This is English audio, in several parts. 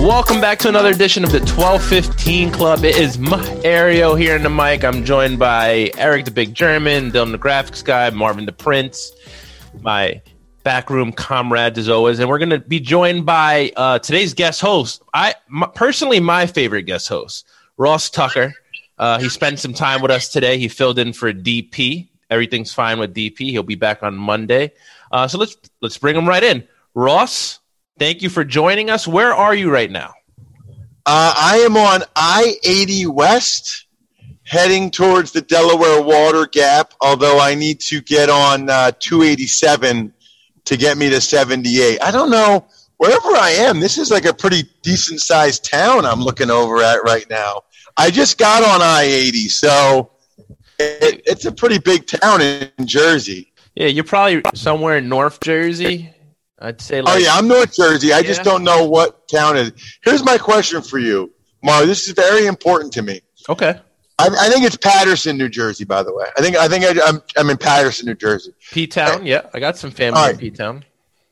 Welcome back to another edition of the 1215 Club. It is Mario here in the mic. I'm joined by Eric the Big German, Dylan the Graphics Guy, Marvin the Prince, my backroom comrades as always, and we're going to be joined by uh, today's guest host. I my, personally my favorite guest host, Ross Tucker. Uh, he spent some time with us today. He filled in for DP. Everything's fine with DP. He'll be back on Monday. Uh, so let's let's bring him right in. Ross, thank you for joining us. Where are you right now? Uh, I am on I 80 West heading towards the Delaware Water Gap, although I need to get on uh, 287 to get me to 78. I don't know. Wherever I am, this is like a pretty decent sized town I'm looking over at right now. I just got on I 80, so it, it's a pretty big town in Jersey. Yeah, you're probably somewhere in North Jersey. I'd say. Like, oh yeah, I'm North Jersey. I Yeah. just don't know what town it is. Here's my question for you, Mar. This is very important to me. Okay. I, I think it's Paterson, New Jersey. By the way, I think I think I, I'm I'm in Paterson, New Jersey. P Town. Yeah, I got some family All in. P Town.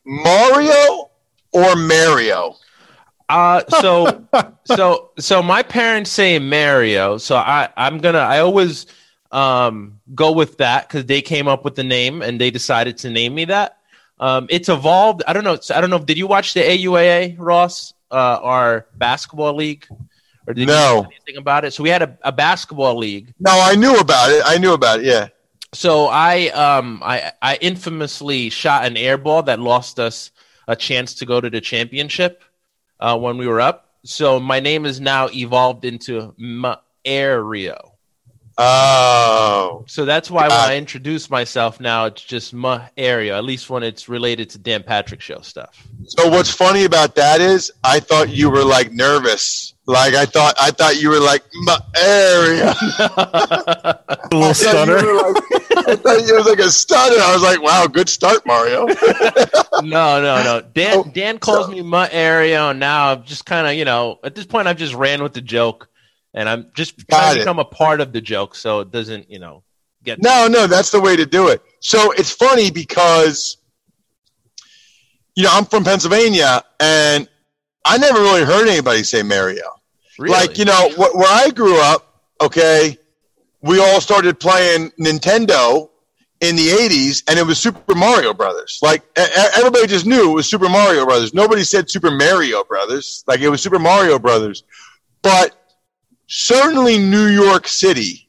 Mario or Mario? Uh, so, so, so my parents say Mario. So I, I'm gonna. I always um go with that because they came up with the name and they decided to name me that. Um, it's evolved. I don't know. I don't know. Did you watch the AUAA, Ross? Uh, our basketball league, or did you No. know anything about it? So we had a, a basketball league. No, I knew about it. I knew about it. Yeah. So I um I I infamously shot an air ball that lost us a chance to go to the championship uh, when we were up. So my name is now evolved into Mario. Oh. So that's why when Got I introduce myself now, it's just Mario. At least when it's related to Dan Patrick Show stuff. So what's funny about that is I thought you were like nervous. Like I thought I thought you were like Mario. A little I stutter. like- I thought you was like a stutter. I was like, wow, good start, Mario. no, no, no. Dan Oh, Dan calls so- me Mario, and now I've just kind of you know at this point I've just ran with the joke, and I'm just trying Got to it. become a part of the joke, so it doesn't you know get No, no, that's the way to do it. So it's funny because, you know, I'm from Pennsylvania and I never really heard anybody say Mario. really. Like, you know, wh- where I grew up, okay, we all started playing Nintendo in the 80s and it was Super Mario Brothers. Like, everybody just knew it was Super Mario Brothers. Nobody said Super Mario Brothers. Like, it was Super Mario Brothers. But certainly New York City,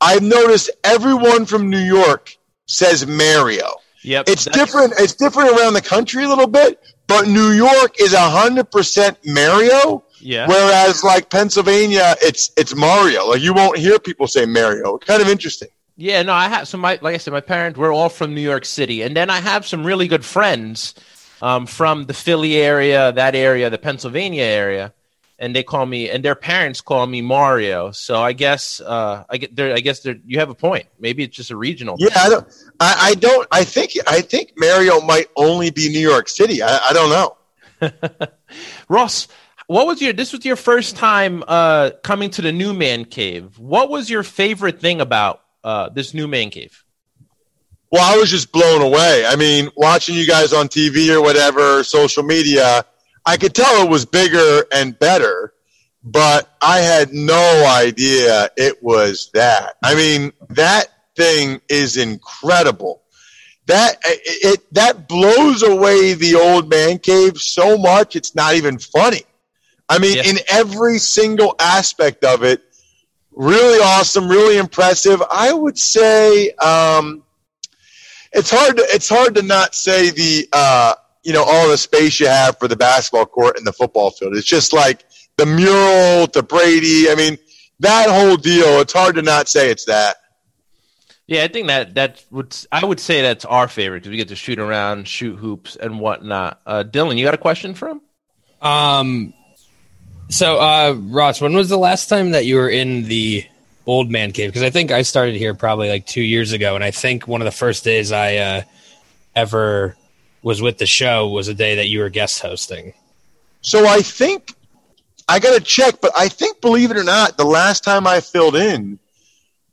I've noticed everyone from New York says Mario. Yep, It's different. It's different around the country a little bit, but New York is hundred percent Mario. Yeah. Whereas like Pennsylvania, it's it's Mario. Like you won't hear people say Mario. Kind of interesting. Yeah, no, I have so my like I said, my parents we're all from New York City, and then I have some really good friends um, from the Philly area, that area, the Pennsylvania area, and they call me, and their parents call me Mario. So I guess uh, I get there. I guess there, you have a point. Maybe it's just a regional. Yeah, I don't. I, I don't. I think. I think Mario might only be New York City. I, I don't know. Ross, what was your? This was your first time uh, coming to the New Man Cave. What was your favorite thing about uh, this New Man Cave? Well, I was just blown away. I mean, watching you guys on TV or whatever, social media, I could tell it was bigger and better, but I had no idea it was that. I mean, that thing is incredible. That it, it that blows away the old man cave so much it's not even funny. I mean, Yeah. in every single aspect of it, really awesome, really impressive. I would say um, it's hard to it's hard to not say the uh, you know all the space you have for the basketball court and the football field. It's just like the mural to Brady. I mean, that whole deal. It's hard to not say it's that. Yeah, I think that that would I would say that's our favorite because we get to shoot around, shoot hoops, and whatnot. Uh, Dylan, you got a question for him? Um, So, uh, Ross, when was the last time that you were in the old man cave? Because I think I started here probably like two years ago, and I think one of the first days I uh, ever was with the show was a day that you were guest hosting. So I think I got to check, but I think, believe it or not, the last time I filled in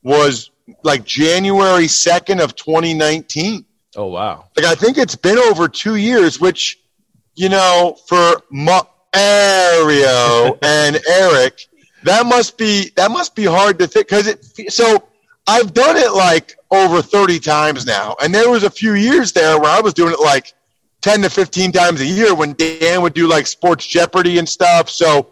was like January 2nd of 2019. Oh wow! Like I think it's been over two years, which you know for Mario and Eric, that must be that must be hard to think because it. So I've done it like over 30 times now, and there was a few years there where I was doing it like 10 to 15 times a year when Dan would do like Sports Jeopardy and stuff. So,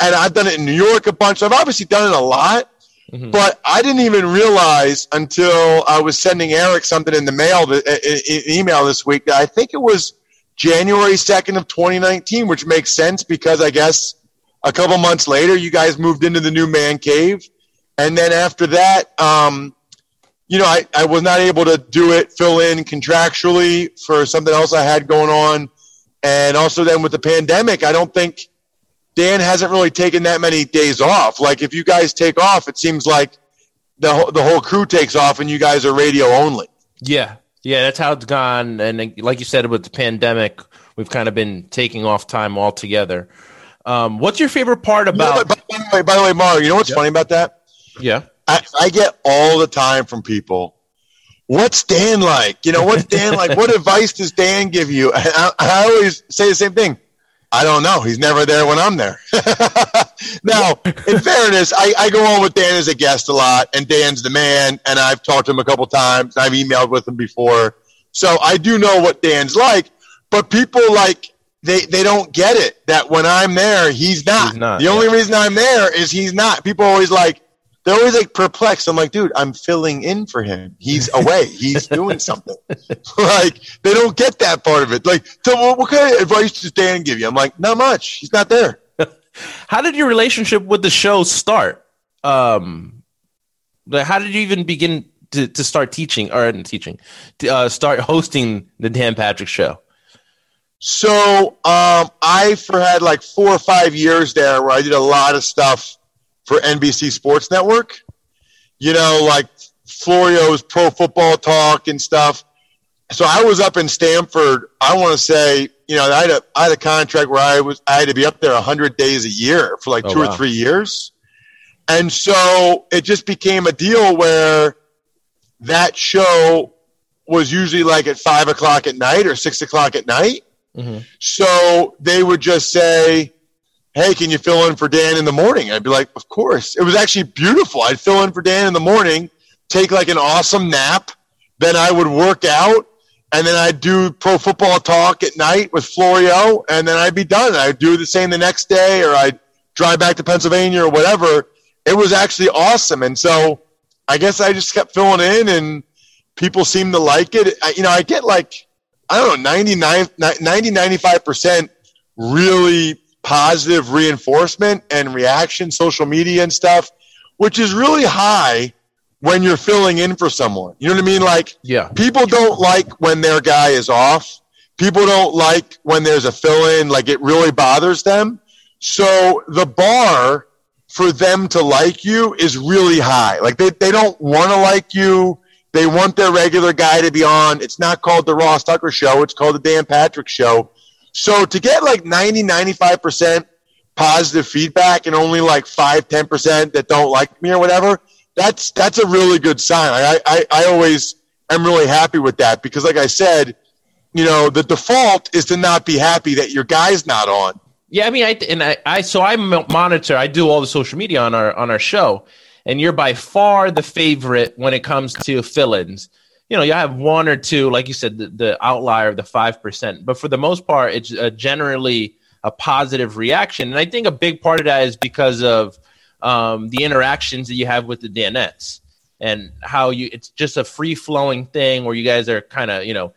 and I've done it in New York a bunch. So I've obviously done it a lot. Mm-hmm. But I didn't even realize until I was sending Eric something in the mail, email this week. That I think it was January 2nd of 2019, which makes sense because I guess a couple months later, you guys moved into the new man cave. And then after that, um, you know, I, I was not able to do it, fill in contractually for something else I had going on. And also then with the pandemic, I don't think Dan hasn't really taken that many days off. Like if you guys take off, it seems like the whole, the whole crew takes off and you guys are radio only. Yeah. Yeah, that's how it's gone. And like you said, with the pandemic, we've kind of been taking off time altogether. Um, what's your favorite part about? You know, by, the way, by the way, Mario, you know what's funny about that? Yeah, I, I get all the time from people. What's Dan like? You know, what's Dan like? what advice does Dan give you? I, I always say the same thing. I don't know. He's never there when I'm there. now, in fairness, I, I, go on with Dan as a guest a lot, and Dan's the man, and I've talked to him a couple times. I've emailed with him before. So I do know what Dan's like, but people like they, they don't get it that when I'm there, he's not. He's not the yeah. only reason I'm there is he's not. People always like, they're always like perplexed. I'm like, dude, I'm filling in for him. He's away. He's doing something. like they don't get that part of it. Like, so what, what kind of advice does Dan give you? I'm like, not much. He's not there. how did your relationship with the show start? Um, how did you even begin to, to start teaching or teaching to uh, start hosting the Dan Patrick Show? So um, I for had like four or five years there where I did a lot of stuff for NBC Sports Network. You know, like Florio's Pro Football Talk and stuff. So I was up in Stamford. I want to say, you know, I had a I had a contract where I was I had to be up there hundred days a year for like oh, two wow. or three years, and so it just became a deal where that show was usually like at five o'clock at night or six o'clock at night. Mm-hmm. So they would just say, hey, can you fill in for Dan in the morning? I'd be like, of course. It was actually beautiful. I'd fill in for Dan in the morning, take like an awesome nap. Then I would work out and then I'd do pro football talk at night with Florio and then I'd be done. I'd do the same the next day or I'd drive back to Pennsylvania or whatever. It was actually awesome. And so I guess I just kept filling in and people seemed to like it. I, you know, I get like, I don't know, 99, 90, 95% really positive reinforcement and reaction, social media and stuff, which is really high when you're filling in for someone. You know what I mean? Like, yeah, people don't like when their guy is off. People don't like when there's a fill in, like it really bothers them. So the bar for them to like you is really high. Like they, they don't want to like you. They want their regular guy to be on. It's not called the Ross Tucker show. It's called the Dan Patrick show. So to get like 90, 95% positive feedback and only like 5, 10% that don't like me or whatever, that's, that's a really good sign. I, I, I always am really happy with that because like I said, you know, the default is to not be happy that your guy's not on. Yeah, I mean, I and I, I so I monitor. I do all the social media on our on our show, and you're by far the favorite when it comes to fill-ins you know, you have one or two, like you said, the, the outlier of the 5%. But for the most part, it's generally a positive reaction. And I think a big part of that is because of um, the interactions that you have with the Danettes and how you, it's just a free flowing thing where you guys are kind of, you know,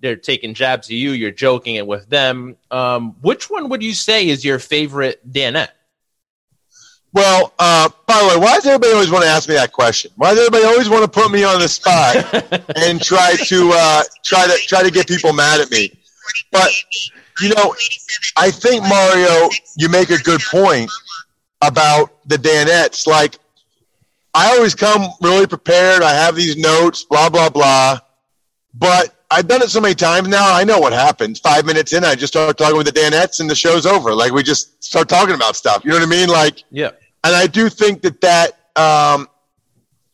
they're taking jabs at you, you're joking it with them. Um, which one would you say is your favorite Danette? Well, uh, by the way, why does everybody always want to ask me that question? Why does everybody always want to put me on the spot and try to uh, try to try to get people mad at me? But you know, I think Mario, you make a good point about the Danettes. Like, I always come really prepared. I have these notes, blah blah blah. But I've done it so many times now. I know what happens. Five minutes in, I just start talking with the Danettes, and the show's over. Like we just start talking about stuff. You know what I mean? Like, Yeah. And I do think that that um,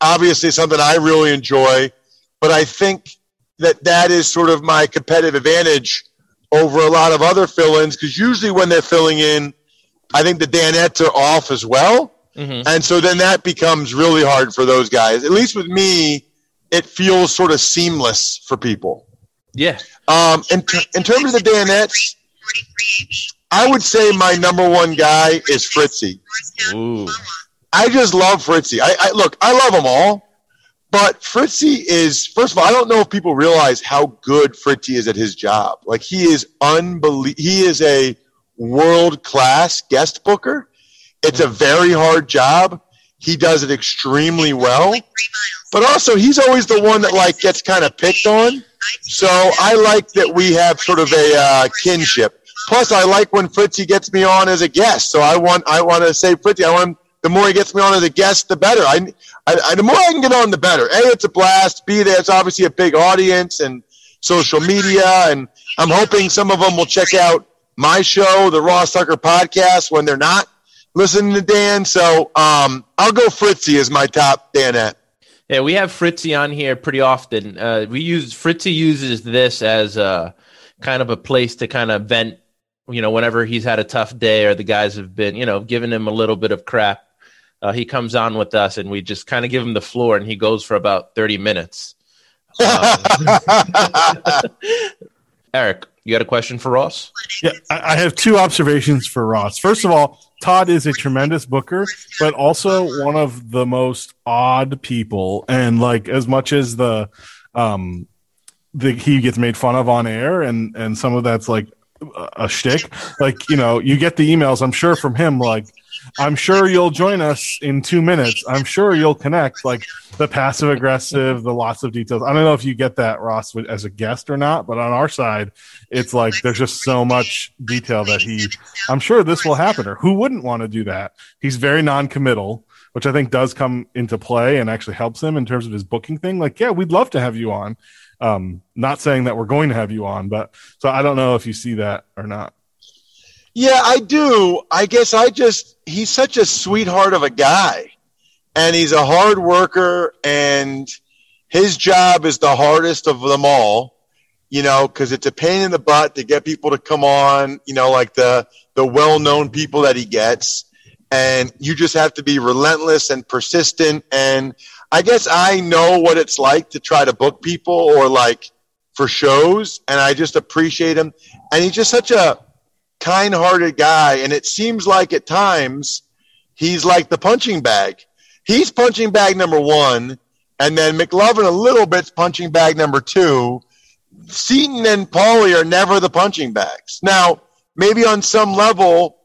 obviously is something I really enjoy, but I think that that is sort of my competitive advantage over a lot of other fill-ins because usually when they're filling in, I think the Danettes are off as well, Mhm. and so then that becomes really hard for those guys. At least with me, it feels sort of seamless for people. Yeah. Um, in, in terms of the Danettes, I would say my number one guy is Fritzy. Ooh. I just love Fritzy. I, I look, I love them all, but Fritzy is first of all, I don't know if people realize how good Fritzy is at his job. Like he is unbelievable. He is a world class guest booker. It's a very hard job. He does it extremely well, but also he's always the one that like gets kind of picked on. So I like that we have sort of a uh, kinship. Plus, I like when Fritzy gets me on as a guest. So I want I want to say Fritzy. I want the more he gets me on as a guest, the better. I, I, the more I can get on, the better. A, it's a blast. B, there's obviously a big audience and social media, and I'm hoping some of them will check out my show, the Ross Tucker podcast, when they're not listening to Dan. So um, I'll go Fritzy as my top Danette. Yeah, we have Fritzy on here pretty often. Uh, we use Fritzy uses this as a kind of a place to kind of vent. You know, whenever he's had a tough day or the guys have been, you know, giving him a little bit of crap, uh, he comes on with us and we just kind of give him the floor and he goes for about thirty minutes. Eric, you got a question for Ross? Yeah, I I have two observations for Ross. First of all, Todd is a tremendous booker, but also one of the most odd people. And like, as much as the, um, the he gets made fun of on air, and and some of that's like a- shtick. Like, you know, you get the emails. I'm sure from him, like, I'm sure you'll join us in two minutes. I'm sure you'll connect. Like the passive aggressive, the lots of details. I don't know if you get that Ross as a guest or not, but on our side, it's like there's just so much detail that he. I'm sure this will happen, or who wouldn't want to do that? He's very non-committal, which I think does come into play and actually helps him in terms of his booking thing. Like, yeah, we'd love to have you on. Um, not saying that we're going to have you on, but so I don't know if you see that or not. Yeah, I do. I guess I just he's such a sweetheart of a guy. And he's a hard worker and his job is the hardest of them all, you know, cuz it's a pain in the butt to get people to come on, you know, like the the well-known people that he gets and you just have to be relentless and persistent and I guess I know what it's like to try to book people or like for shows and I just appreciate him. And he's just such a kind-hearted guy and it seems like at times he's like the punching bag. He's punching bag number one and then mclovin a little bit's punching bag number two. Seaton and paulie are never the punching bags. Now maybe on some level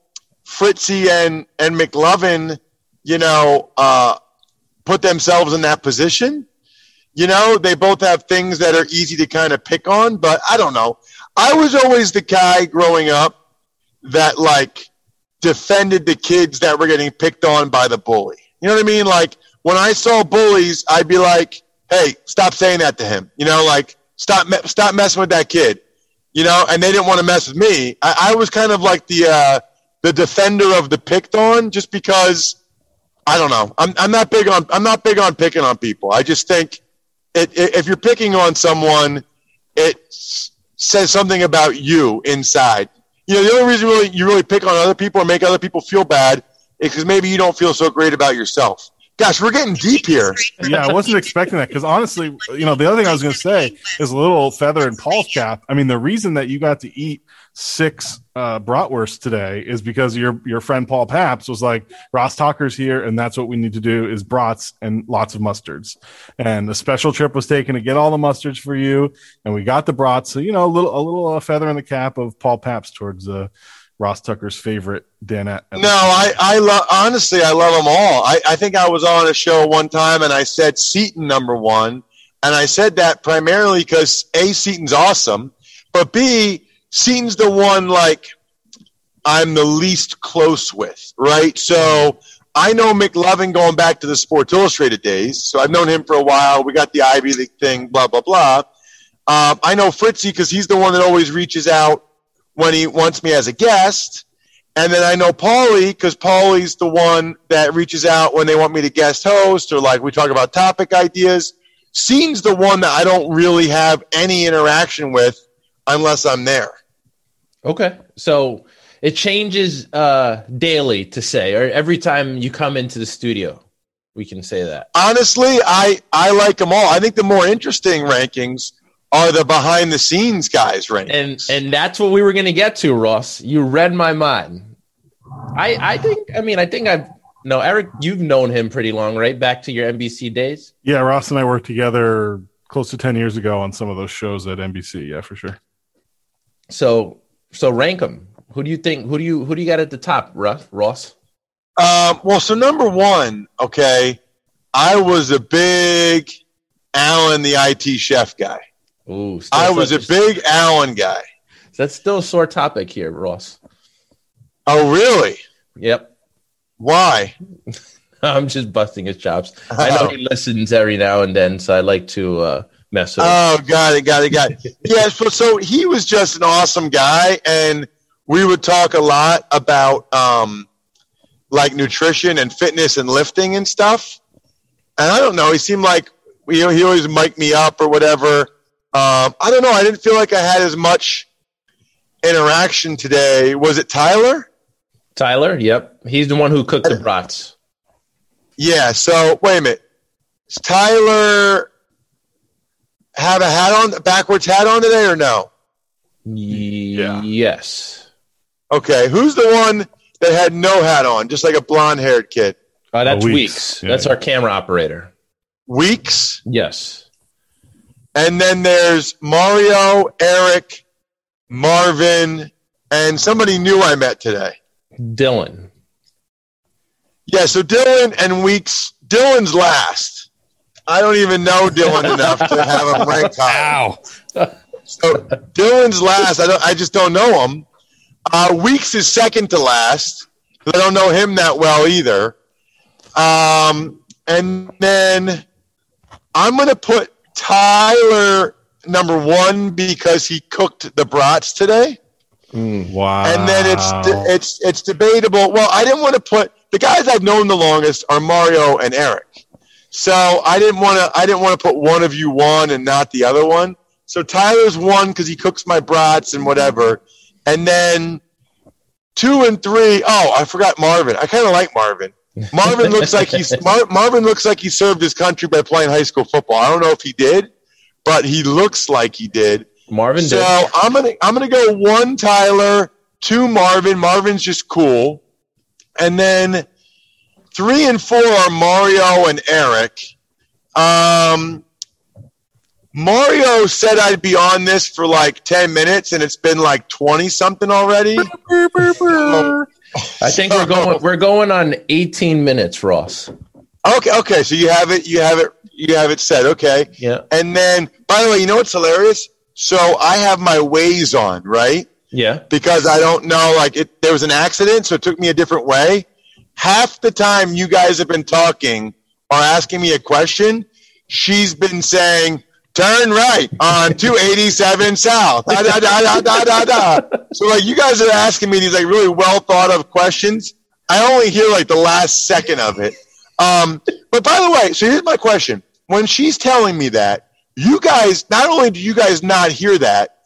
fritzy and and mclovin you know uh put themselves in that position you know they both have things that are easy to kind of pick on but i don't know i was always the guy growing up that like defended the kids that were getting picked on by the bully. You know what I mean? Like when I saw bullies, I'd be like, "Hey, stop saying that to him." You know, like stop me- stop messing with that kid. You know, and they didn't want to mess with me. I, I was kind of like the uh, the defender of the picked on, just because I don't know. I'm I'm not big on I'm not big on picking on people. I just think it, it, if you're picking on someone, it s- says something about you inside. You know, the only reason really you really pick on other people or make other people feel bad is because maybe you don't feel so great about yourself. Gosh, we're getting deep here. yeah, I wasn't expecting that because honestly, you know, the other thing I was going to say is a little feather in Paul's cap. I mean, the reason that you got to eat six uh, bratwursts today is because your your friend Paul Pabst was like, Ross Tucker's here, and that's what we need to do is brats and lots of mustards. And a special trip was taken to get all the mustards for you, and we got the brats. So you know, a little a little uh, feather in the cap of Paul Pabst towards uh, Ross Tucker's favorite Danette. No, I, I love honestly, I love them all. I, I think I was on a show one time and I said Seaton number one, and I said that primarily because a Seaton's awesome, but b Seaton's the one like I'm the least close with, right? So I know McLovin going back to the Sports Illustrated days. So I've known him for a while. We got the Ivy League thing, blah, blah, blah. Um, I know Fritzy because he's the one that always reaches out when he wants me as a guest. And then I know Paulie because Paulie's the one that reaches out when they want me to guest host or like we talk about topic ideas. Seaton's the one that I don't really have any interaction with unless I'm there. Okay. So it changes uh, daily to say, or every time you come into the studio, we can say that. Honestly, I, I like them all. I think the more interesting rankings are the behind the scenes guys rankings. And and that's what we were going to get to, Ross. You read my mind. I I think I mean I think I've no Eric. You've known him pretty long, right? Back to your NBC days. Yeah, Ross and I worked together close to ten years ago on some of those shows at NBC. Yeah, for sure. So so rank them. Who do you think? Who do you who do you got at the top, Russ, Ross? Um, well, so number one, okay, I was a big Alan the IT chef guy. Ooh, still I was a big Alan guy. That's still a sore topic here, Ross. Oh, really? Yep. Why? I'm just busting his chops. I know he listens every now and then, so I like to uh, mess him. Oh, got it, got it, got it. yeah, so, so he was just an awesome guy, and we would talk a lot about um, like nutrition and fitness and lifting and stuff. And I don't know, he seemed like you know, he always mic'd me up or whatever. Um, I don't know. I didn't feel like I had as much interaction today. Was it Tyler? Tyler, yep. He's the one who cooked the brats. Yeah. So wait a minute. Does Tyler have a hat on, a backwards hat on today, or no? Yeah. Yes. Okay. Who's the one that had no hat on, just like a blonde haired kid? Uh, that's Oh, Weeks. Weeks. Yeah. That's our camera operator. Weeks. Yes. And then there's Mario, Eric, Marvin, and somebody new I met today. Dylan. Yeah, so Dylan and Weeks. Dylan's last. I don't even know Dylan enough to have him ranked high. Ow. So Dylan's last. I don't. I just don't know him. Uh, Weeks is second to last. I don't know him that well either. Um, and then I'm going to put Tyler number one because he cooked the brats today. Wow. and then it's it's it's debatable. Well, I didn't want to put the guys I've known the longest are Mario and Eric, so I didn't want to I didn't want to put one of you one and not the other one. So Tyler's one because he cooks my brats and whatever, and then two and three oh I forgot Marvin. I kind of like Marvin. Marvin looks like he's Mar- Marvin looks like he served his country by playing high school football. I don't know if he did, but he looks like he did. Marvin So did. I'm gonna I'm gonna go one Tyler, two Marvin. Marvin's just cool, and then three and four are Mario and Eric. Um, Mario said I'd be on this for like ten minutes, and it's been like twenty something already. So- I think we're going we're going on 18 minutes, Ross. okay, okay. So you have it. You have it. You have it set. Okay. Yeah. And then, by the way, you know what's hilarious? So I have my Waze on, right? Yeah. because I don't know. Like it, there was an accident, so it took me a different way. Half the time you guys have been talking or asking me a question, she's been saying, "Turn right on 287 South." Da, da, da, da, da, da. So like you guys are asking me these like really well thought of questions. I only hear like the last second of it. Um, but by the way, so here's my question: When she's telling me that, you guys not only do you guys not hear that,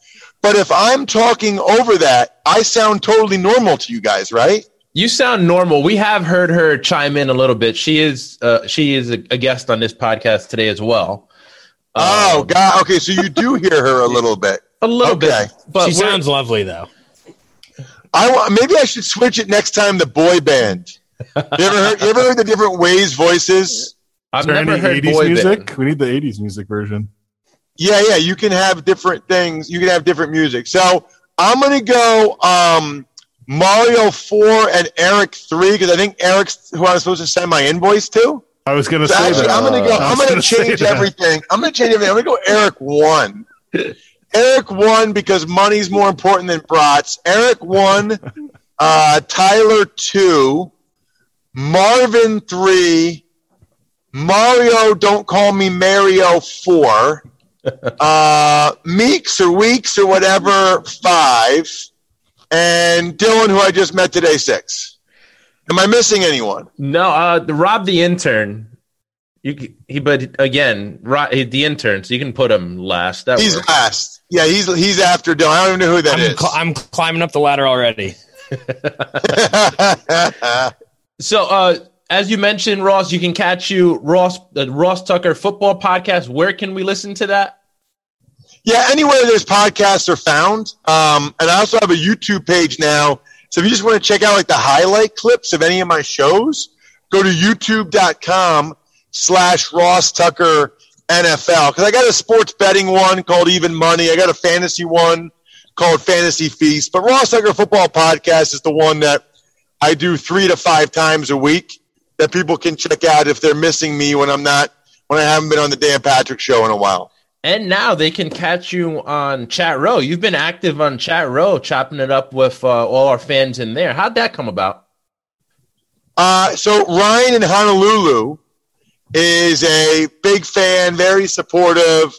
but if I'm talking over that, I sound totally normal to you guys, right? You sound normal. We have heard her chime in a little bit. She is uh, she is a, a guest on this podcast today as well. oh, Um, God. Okay, so you do hear her a little bit. a little okay. bit. But she sounds lovely though. I want, maybe I should switch it next time. The boy band. You ever heard? You ever heard the different Waze voices? I've Is there never any heard 80s boy music? band. We need the 80s music version. Yeah, yeah. You can have different things. You can have different music. So I'm gonna go um, Mario four and Eric three because I think Eric's who I'm supposed to send my invoice to. I was going to So say actually, that. I'm gonna go. I I'm gonna gonna change everything. I'm gonna change everything. I'm gonna go Eric one, Eric one because money's more important than brats. Eric one. Uh, Tyler two. Marvin three. Mario, don't call me Mario four. Uh, Meeks or Weeks or whatever five. And Dylan, who I just met today, six. Am I missing anyone? No, uh, the Rob the intern. You he, but again, Rob, the intern. So you can put him last. That He's works. last. Yeah, he's he's after Dylan. I don't even know who that I'm, is. cl- I'm climbing up the ladder already. So, uh, as you mentioned, Ross, you can catch you Ross the Ross Tucker Football Podcast. Where can we listen to that? Yeah, anywhere there's podcasts are found. Um, and I also have a YouTube page now. So if you just want to check out like the highlight clips of any of my shows, go to youtube.com slash Ross Tucker NFL. Cause I got a sports betting one called Even Money. I got a fantasy one called Fantasy Feast. But Ross Tucker Football Podcast is the one that I do three to five times a week that people can check out if they're missing me when I'm not, when I haven't been on the Dan Patrick show in a while. And now they can catch you on Chat Row. You've been active on Chat Row, chopping it up with uh, all our fans in there. How'd that come about? Uh, so Ryan in Honolulu is a big fan, very supportive,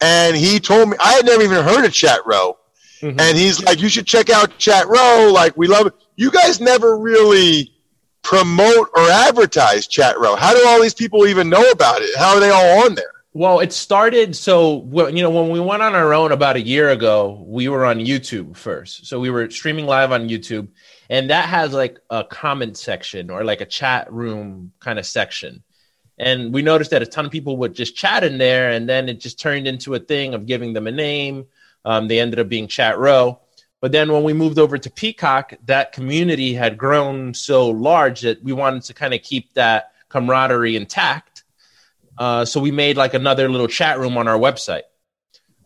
and he told me I had never even heard of Chat Row, Mhm. and he's like, "You should check out Chat Row. Like, we love it. You guys never really promote or advertise Chat Row. How do all these people even know about it? How are they all on there? Well, it started so you know when we went on our own about a year ago, we were on YouTube first. So we were streaming live on YouTube, and that has like a comment section or like a chat room kind of section. And we noticed that a ton of people would just chat in there, and then it just turned into a thing of giving them a name. Um, they ended up being Chat Row. But then when we moved over to Peacock, that community had grown so large that we wanted to kind of keep that camaraderie intact. Uh, so we made like another little chat room on our website.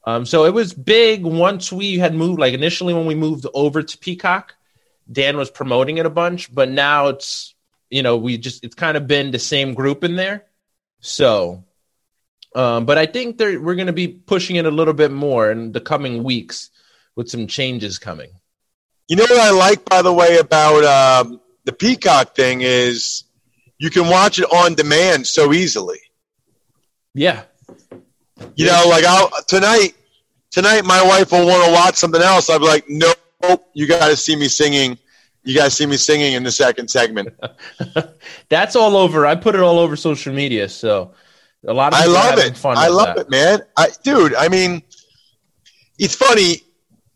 Um, so it was big once we had moved. Like initially, when we moved over to Peacock, Dan was promoting it a bunch, but now it's you know we just it's kind of been the same group in there. So, um, but I think we're going to be pushing it a little bit more in the coming weeks with some changes coming. You know what I like, by the way, about um, the Peacock thing is you can watch it on demand so easily. Yeah, You know, like I'll tonight. Tonight, my wife will want to watch something else. I'm like, nope, you got to see me singing. You got to see me singing in the second segment. that's all over. I put it all over social media, so a lot of I love it. I love that. it, man. I, dude, I mean, it's funny.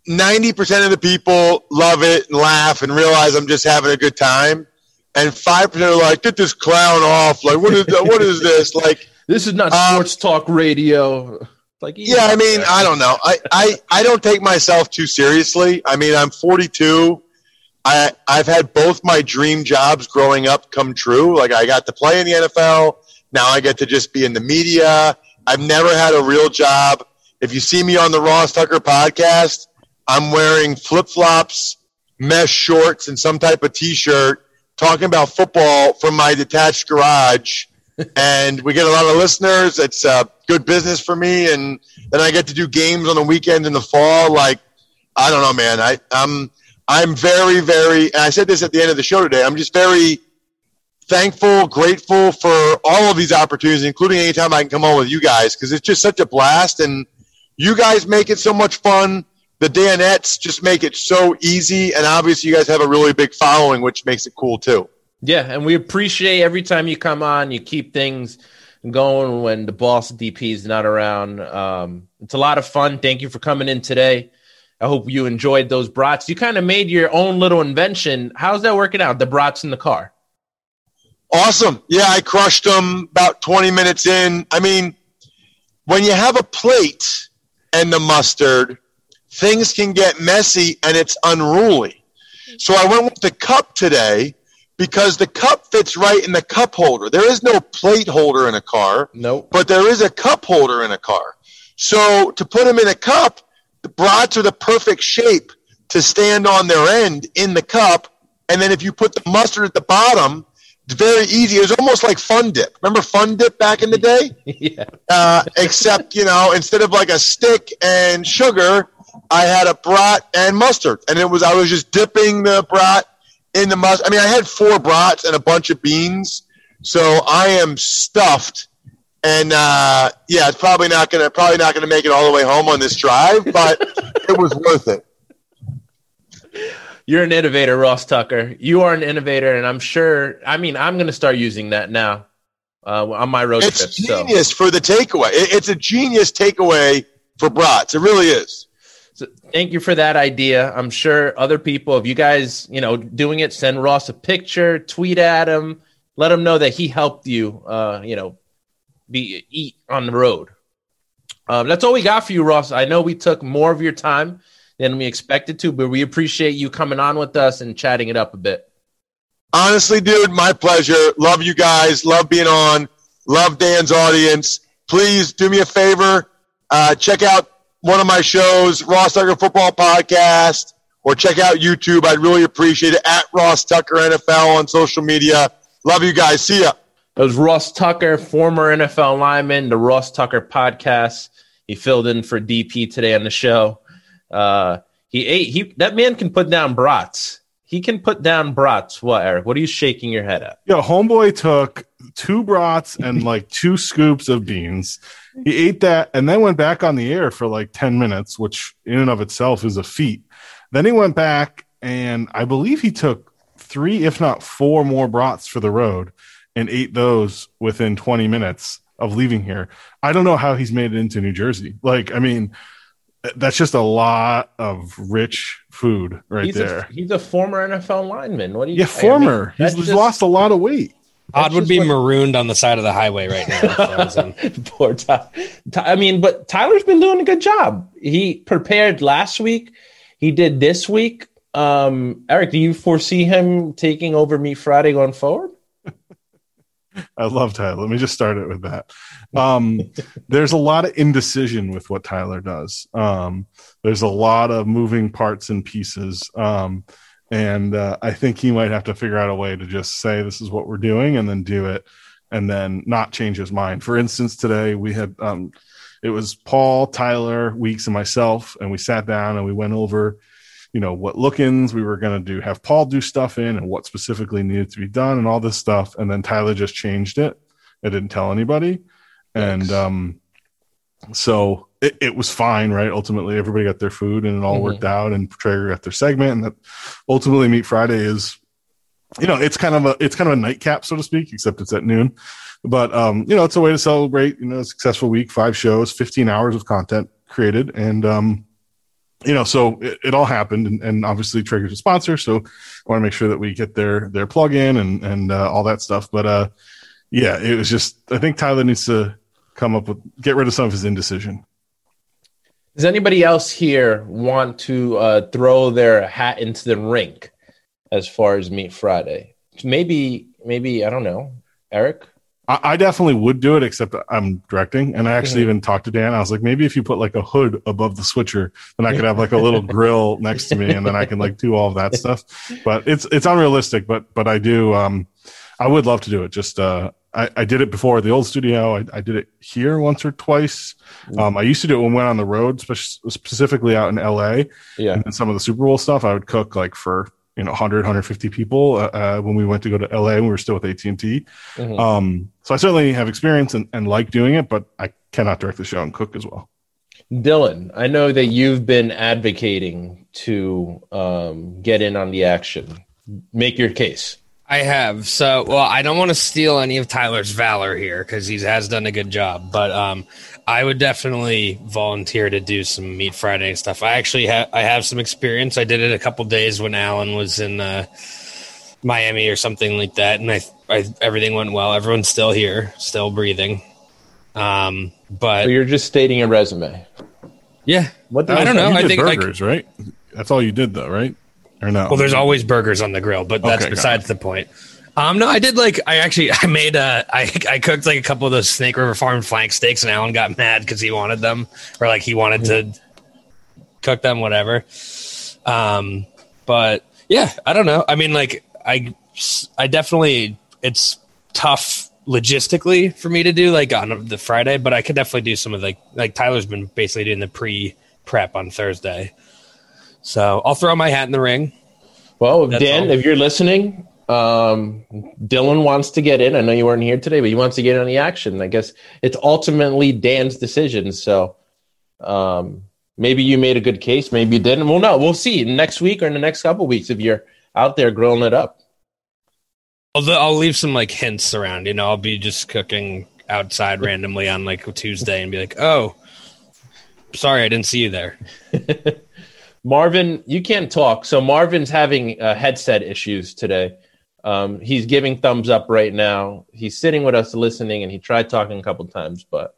Ninety percent of the people love it and laugh and realize I'm just having a good time, and five percent are like, "Get this clown off!" Like, what is what is this? Like, This is not Um, sports talk radio. Like, Yeah, I mean, I don't know. I, I, I don't take myself too seriously. I mean, I'm 42. I I've had both my dream jobs growing up come true. Like I got to play in the NFL. Now I get to just be in the media. I've never had a real job. If you see me on the Ross Tucker podcast, I'm wearing flip flops, mesh shorts, and some type of t-shirt, talking about football from my detached garage. And we get a lot of listeners. It's uh, good business for me, and then I get to do games on the weekend in the fall. Like I don't know, man. I I'm I'm very very. And I said this at the end of the show today. I'm just very thankful, grateful for all of these opportunities, including anytime I can come on with you guys because it's just such a blast, and you guys make it so much fun. The Danettes just make it so easy, and obviously you guys have a really big following, which makes it cool too. Yeah, and we appreciate every time you come on. You keep things going when the boss DP is not around. Um, it's a lot of fun. Thank you for coming in today. I hope you enjoyed those brats. You kind of made your own little invention. How's that working out? The brats in the car. Awesome. Yeah, I crushed them about 20 minutes in. I mean, when you have a plate and the mustard, things can get messy and it's unruly. So I went with the cup today because the cup fits right in the cup holder. There is no plate holder in a car, Nope. but there is a cup holder in a car. So to put them in a cup, the brats are the perfect shape to stand on their end in the cup. And then if you put the mustard at the bottom, It's very easy. It was almost like Fun Dip. Remember Fun Dip back in the day? yeah. Uh, except, you know, instead of like a stick and sugar, I had a brat and mustard. And it was, I was just dipping the brat in the mustard. I mean, I had four brats and a bunch of beans. So I am stuffed. And uh, yeah, it's probably not gonna probably not gonna make it all the way home on this drive, but it was worth it. You're an innovator, Ross Tucker. You are an innovator, and I'm sure. I mean, I'm going to start using that now uh, on my road It's trips. So. genius for the takeaway. It- it's a genius takeaway for brats. It really is. Thank you for that idea. I'm sure other people, if you guys, you know, doing it, send Ross a picture, tweet at him, let him know that he helped you, uh, you know, be eat on the road. Um, that's all we got for you, Ross. I know we took more of your time than we expected to, but we appreciate you coming on with us and chatting it up a bit. Honestly, dude, my pleasure. Love you guys. Love being on. Love Dan's audience. Please do me a favor. Uh, check out one of my shows, Ross Tucker Football Podcast, or check out YouTube. I'd really appreciate it. At Ross Tucker NFL on social media. Love you guys. See ya. It was Ross Tucker, former NFL lineman, the Ross Tucker podcast. He filled in for DP today on the show. Uh, he ate. He that man can put down brats. He can put down brats. What, Eric? What are you shaking your head at? Yeah, homeboy took two brats and like two scoops of beans. He ate that and then went back on the air for like 10 minutes, which in and of itself is a feat. Then he went back and I believe he took three, if not four more brats for the road and ate those within 20 minutes of leaving here. I don't know how he's made it into New Jersey. Like, I mean, that's just a lot of rich food right he's there. A, he's a former NFL lineman. What do you? yeah, I mean, former. he's just- lost a lot of weight. Odd would be what- marooned on the side of the highway right now. if I was him. Poor Ty. Ty- I mean, but Tyler's been doing a good job. He prepared last week. He did this week. Um, Eric, do you foresee him taking over Meat Friday going forward? I love Tyler. Let me just start it with that. Um, there's a lot of indecision with what Tyler does. Um, there's a lot of moving parts and pieces. Um, and uh, I think he might have to figure out a way to just say, this is what we're doing, and then do it, and then not change his mind. For instance, today we had, um, it was Paul, Tyler, Weeks, and myself, and we sat down and we went over you know what look-ins we were going to do have paul do stuff in and what specifically needed to be done and all this stuff and then tyler just changed it. I didn't tell anybody. And um so it, it was fine right? Ultimately everybody got their food and it all Mhm. worked out and traeger got their segment. And that ultimately meat friday is you know it's kind of a it's kind of a nightcap so to speak except it's at noon. But um you know it's a way to celebrate you know a successful week five shows 15 hours of content created. And um you know, so it, it all happened, and, and obviously Traeger's a sponsor, so I want to make sure that we get their their plug in and and uh, all that stuff. But uh, yeah, it was just I think Tyler needs to come up with get rid of some of his indecision. Does anybody else here want to uh, throw their hat into the rink as far as Meat Friday? Maybe, maybe I don't know, Eric. I, I definitely would do it, except I'm directing, and I actually Mhm. even talked to Dan. I was like, maybe if you put like a hood above the switcher, then I could have like a little grill next to me, and then I can like do all of that stuff. But it's it's unrealistic. But but I do. Um, I would love to do it. Just uh, I, I did it before at the old studio. I, I did it here once or twice. Um, I used to do it when we went on the road, spe- specifically out in LA. Yeah. And some of the Super Bowl stuff, I would cook like for you know 100, 150 people uh, uh, when we went to go to LA. and We were still with AT and T. Mhm. Um, so I certainly have experience and, and like doing it, but I cannot direct the show and cook as well. Dylan, I know that you've been advocating to um, get in on the action. Make your case. I have. So, well, I don't want to steal any of Tyler's valor here because he has done a good job, but um, I would definitely volunteer to do some Meat Friday stuff. I actually have I have some experience. I did it a couple days when Alan was in uh, Miami or something like that, and I, I everything went well. Everyone's still here, still breathing. Um, but So you're just stating a resume. yeah, What the, I don't know. You I did think like burgers, right? That's all you did, though, right? Or no? Well, there's always burgers on the grill, but that's Okay, besides the point. Um, no, I did like I actually I made uh I I cooked like a couple of those Snake River Farm flank steaks, and Alan got mad because he wanted them, or like he wanted to cook them, whatever. Um, but yeah, I don't know. I mean, like I I definitely it's tough logistically for me to do like on the Friday, but I could definitely do some of like like Tyler's been basically doing the pre prep on Thursday. So I'll throw my hat in the ring. Well, That's Dan, all. if you're listening, um, Dylan wants to get in. I know you weren't here today, but he wants to get in on the action. I guess it's ultimately Dan's decision. So um, maybe you made a good case, maybe you didn't. We'll know. We'll see next week or in the next couple weeks if you're out there grilling it up. I'll, I'll leave some like hints around. You know, I'll be just cooking outside randomly on like a Tuesday and be like, "Oh, sorry, I didn't see you there." Marvin, you can't talk. So Marvin's having uh, headset issues today. Um, he's giving thumbs up right now. He's sitting with us listening, and he tried talking a couple times, but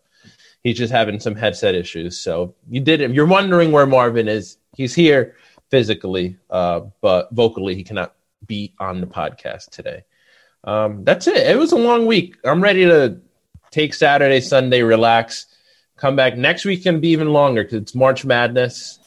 he's just having some headset issues. So you did. If you're wondering where Marvin is, he's here physically, uh, but vocally he cannot be on the podcast today. Um, that's it. It was a long week. I'm ready to take Saturday, Sunday, relax. Come back next week can be even longer because it's March Madness.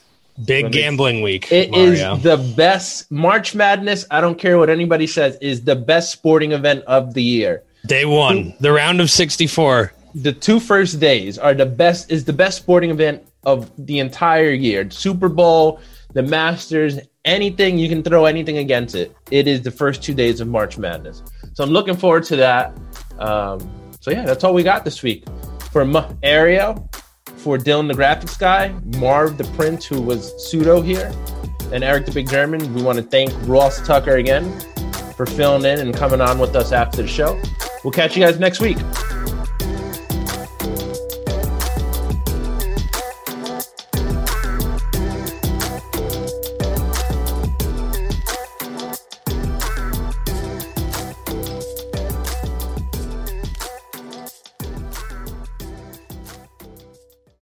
Big gambling week. It is Mario. the best March Madness. I don't care what anybody says. Is the best sporting event of the year. Day one, the round of 64. The two first days are the best. Is the best sporting event of the entire year. Super Bowl, the Masters, anything you can throw anything against it. It is the first two days of March Madness. So I'm looking forward to that. Um, so yeah, that's all we got this week for M- Ariel, for Dylan the graphics guy, Marv the Prince who was pseudo here, and Eric the Big German. We want to thank Ross Tucker again for filling in and coming on with us after the show. We'll catch you guys next week.